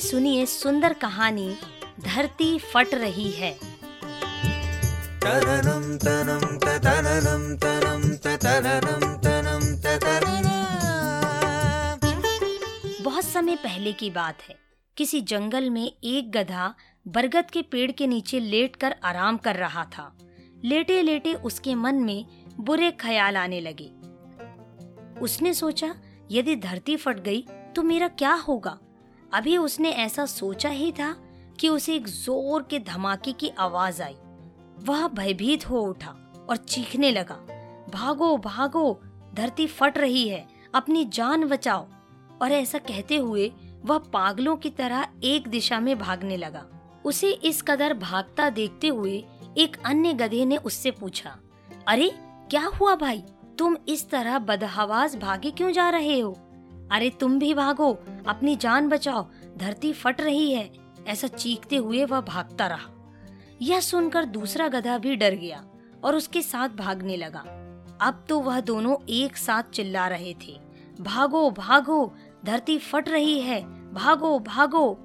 सुनिए सुंदर कहानी धरती फट रही है। बहुत समय पहले की बात है। किसी जंगल में एक गधा बरगद के पेड़ के नीचे लेटकर आराम कर रहा था। लेटे लेटे उसके मन में बुरे ख्याल आने लगे। उसने सोचा यदि धरती फट गई तो मेरा क्या होगा? अभी उसने ऐसा सोचा ही था कि उसे एक ज़ोर के धमाके की आवाज़ आई। वह भयभीत हो उठा और चीखने लगा, भागो भागो, धरती फट रही है, अपनी जान बचाओ। और ऐसा कहते हुए वह पागलों की तरह एक दिशा में भागने लगा। उसे इस कदर भागता देखते हुए एक अन्य गधे ने उससे पूछा, अरे, क्या हुआ भाई? तुम इस तरह बदहवास भागे क्यों जा रहे हो? अरे तुम भी भागो, अपनी जान बचाओ, धरती फट रही है। ऐसा चीखते हुए वह भागता रहा। यह सुनकर दूसरा गधा भी डर गया और उसके साथ भागने लगा। अब तो वह दोनों एक साथ चिल्ला रहे थे। भागो भागो, धरती फट रही है, भागो भागो।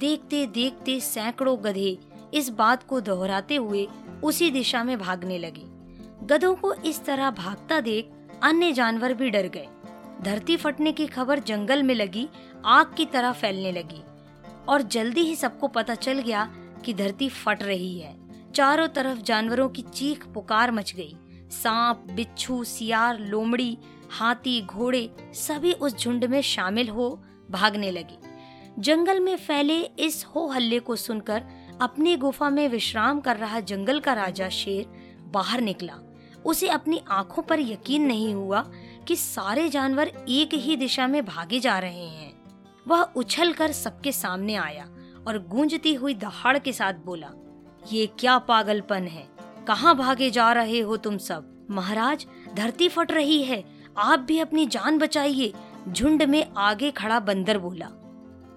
देखते देखते सैकड़ों गधे इस बात को दोहराते हुए उसी दिशा में भागने लगे। गधों को इस तरह भागता देख अन्य जानवर भी डर गए। धरती फटने की खबर जंगल में लगी, आग की तरह फैलने लगी। और जल्दी ही सबको पता चल गया कि धरती फट रही है। चारों तरफ़ जानवरों की चीख पुकार मच गई। सांप, बिच्छू, सियार, लोमड़ी, हाथी, घोड़े सभी उस झुंड में शामिल हो भागने लगे। जंगल में फैले इस हो हल्ले को सुनकर अपनी गुफा में विश्राम कर रहा जंगल का राजा शेर बाहर निकला। उसे अपनी आँखों पर यकीन नहीं हुआ कि सारे जानवर एक ही दिशा में भागे जा रहे हैं। वह उछल कर सबके सामने आया और गूंजती हुई दहाड़ के साथ बोला, ये क्या पागलपन है? कहाँ भागे जा रहे हो तुम सब? महाराज, धरती फट रही है। आप भी अपनी जान बचाइए। झुंड में आगे खड़ा बंदर बोला,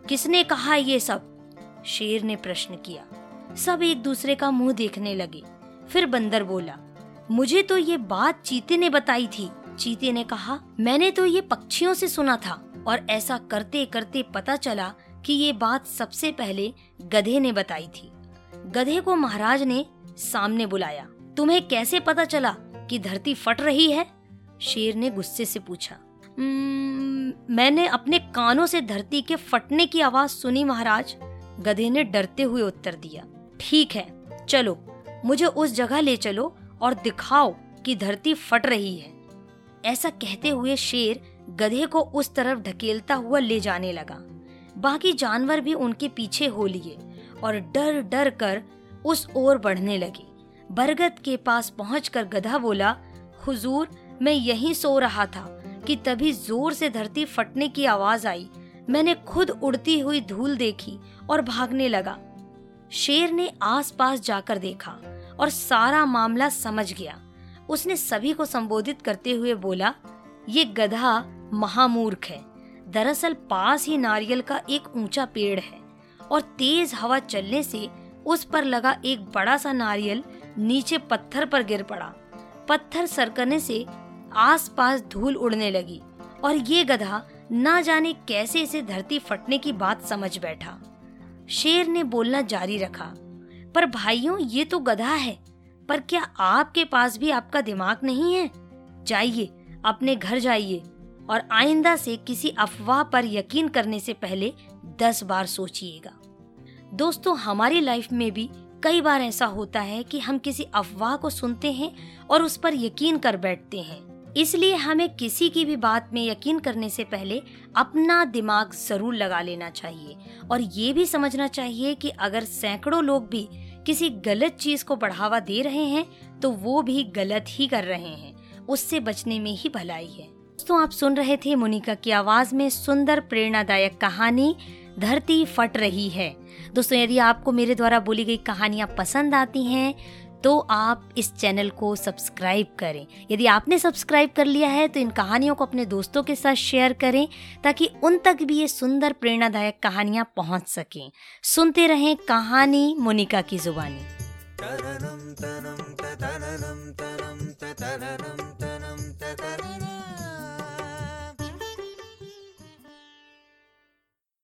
किसने कहा ये सब? शेर ने प्रश्न किया। सब एक दूसरे का मुँह देखने लगे। फिर बंदर बोला, मुझे तो ये बात चीते ने बताई थी। चीते ने कहा मैंने तो ये पक्षियों से सुना था और ऐसा करते करते पता चला कि ये बात सबसे पहले गधे ने बताई थी। गधे को महाराज ने सामने बुलाया। तुम्हें कैसे पता चला कि धरती फट रही है? शेर ने गुस्से से पूछा। "हम्म, मैंने अपने कानों से धरती के फटने की आवाज़ सुनी महाराज। गधे ने डरते हुए उत्तर दिया। ठीक है चलो मुझे उस जगह ले चलो और दिखाओ कि धरती फट रही है। ऐसा कहते हुए शेर गधे को उस तरफ़ ढकेलता हुआ ले जाने लगा। बाकी जानवर भी उनके पीछे हो लिए और डर डर कर उस ओर बढ़ने लगे। बरगद के पास पहुंचकर गधा बोला, हुजूर, मैं यहीं सो रहा था कि तभी ज़ोर से धरती फटने की आवाज़ आई। मैंने खुद उड़ती हुई धूल देखी और भागने लगा। शेर ने आसपास जाकर देखा और सारा मामला समझ गया। उसने सभी को संबोधित करते हुए बोला, ये गधा महामूर्ख है। दरअसल पास ही नारियल का एक ऊँचा पेड़ है और तेज हवा चलने से उस पर लगा एक बड़ा सा नारियल नीचे पत्थर पर गिर पड़ा। पत्थर सरकने से आसपास धूल उड़ने लगी और ये गधा ना जाने कैसे इसे धरती फटने की बात समझ बैठा। शेर ने बोलना जारी रखा, पर भाइयों, ये तो गधा है। पर क्या आपके पास भी आपका दिमाग नहीं है? जाइए, अपने घर जाइए और आइंदा से किसी अफवाह पर यकीन करने से पहले दस बार सोचिएगा। दोस्तों, हमारी लाइफ में भी कई बार ऐसा होता है कि हम किसी अफवाह को सुनते हैं और उस पर यकीन कर बैठते हैं। इसलिए हमें किसी की भी बात में यकीन करने से पहले अपना दिमाग ज़रूर लगा लेना चाहिए और ये भी समझना चाहिए कि अगर सैकड़ों लोग भी किसी गलत चीज़ को बढ़ावा दे रहे हैं तो वो भी गलत ही कर रहे हैं। उससे बचने में ही भलाई है। दोस्तों, आप सुन रहे थे मोनिका की आवाज़ में सुंदर प्रेरणादायक कहानी, धरती फट रही है। दोस्तों, यदि आपको मेरे द्वारा बोली गई कहानियाँ पसंद आती हैं तो आप इस चैनल को सब्सक्राइब करें। यदि आपने सब्सक्राइब कर लिया है तो इन कहानियों को अपने दोस्तों के साथ शेयर करें, ताकि उन तक भी ये सुंदर, प्रेरणादायक कहानियाँ पहुँच सकें। सुनते रहें कहानी मोनिका की जुबानी।